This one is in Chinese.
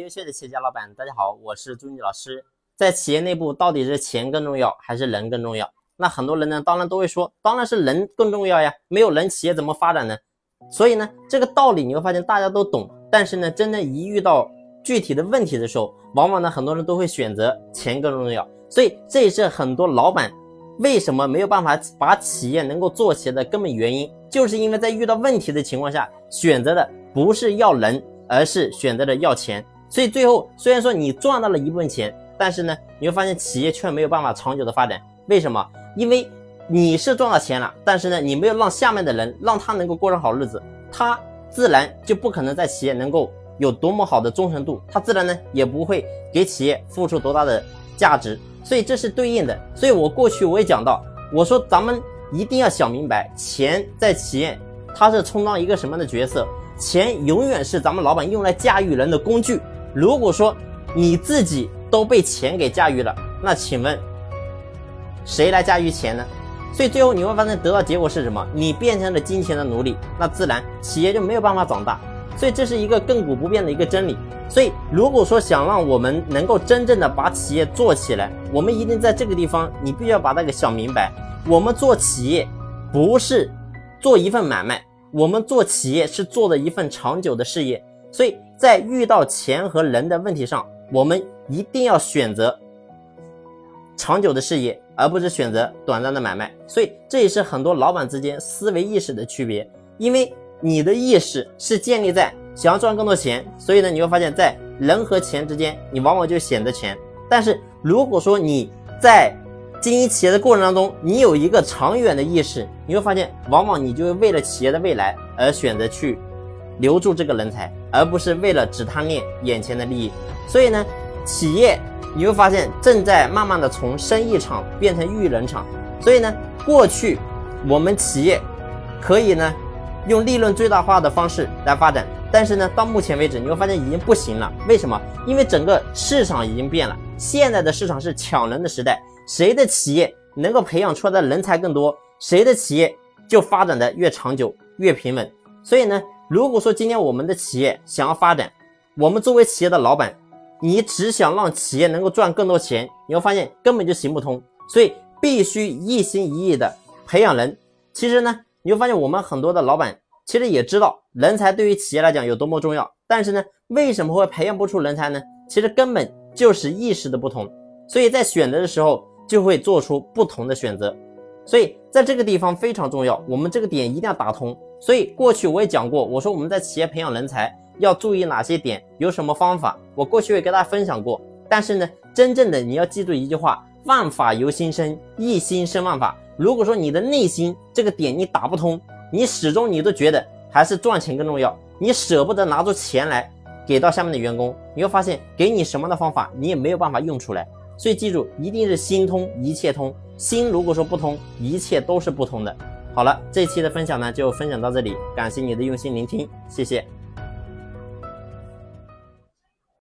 优秀的企业家老板，大家好，我是朱毅老师。在企业内部，到底是钱更重要还是人更重要？那很多人呢，当然都会说，当然是人更重要呀，没有人，企业怎么发展呢？所以呢，这个道理你会发现大家都懂，但是呢，真的，一遇到具体的问题的时候，往往呢，很多人都会选择钱更重要。所以这也是很多老板为什么没有办法把企业能够做起来的根本原因，就是因为在遇到问题的情况下，选择的不是要人，而是选择了要钱。所以最后虽然说你赚到了一部分钱，但是呢，你会发现企业却没有办法长久的发展。为什么？因为你是赚到钱了，但是呢，你没有让下面的人让他能够过上好日子，他自然就不可能在企业能够有多么好的忠诚度，他自然呢也不会给企业付出多大的价值。所以这是对应的。所以我过去我也讲到，我说咱们一定要想明白，钱在企业它是充当一个什么样的角色？钱永远是咱们老板用来驾驭人的工具。如果说你自己都被钱给驾驭了，那请问谁来驾驭钱呢？所以最后你会发现得到结果是什么？你变成了金钱的奴隶，那自然企业就没有办法长大。所以这是一个亘古不变的一个真理。所以如果说想让我们能够真正的把企业做起来，我们一定在这个地方，你必须要把那个想明白。我们做企业不是做一份买卖，我们做企业是做的一份长久的事业。所以在遇到钱和人的问题上，我们一定要选择长久的事业，而不是选择短暂的买卖。所以这也是很多老板之间思维意识的区别。因为你的意识是建立在想要赚更多钱，所以呢，你会发现在人和钱之间，你往往就选择钱。但是如果说你在经营企业的过程当中，你有一个长远的意识，你会发现，往往你就会为了企业的未来而选择去。留住这个人才，而不是为了只贪恋眼前的利益。所以呢，企业你会发现正在慢慢的从生意场变成育人场。所以呢，过去我们企业可以呢用利润最大化的方式来发展，但是呢，到目前为止你会发现已经不行了。为什么？因为整个市场已经变了。现在的市场是抢人的时代，谁的企业能够培养出来的人才更多，谁的企业就发展的越长久、越平稳。所以呢。如果说今天我们的企业想要发展，我们作为企业的老板，你只想让企业能够赚更多钱，你会发现根本就行不通。所以必须一心一意的培养人。其实呢，你会发现我们很多的老板其实也知道人才对于企业来讲有多么重要，但是呢，为什么会培养不出人才呢？其实根本就是意识的不同。所以在选择的时候就会做出不同的选择。所以在这个地方非常重要，我们这个点一定要打通。所以过去我也讲过，我说我们在企业培养人才要注意哪些点，有什么方法，我过去也跟大家分享过。但是呢，真正的你要记住一句话：万法由心生，一心生万法。如果说你的内心这个点你打不通，你始终你都觉得还是赚钱更重要，你舍不得拿出钱来给到下面的员工，你会发现给你什么的方法你也没有办法用出来。所以记住，一定是心通一切通。心如果说不通，一切都是不通的。好了，这期的分享呢就分享到这里，感谢你的用心聆听，谢谢。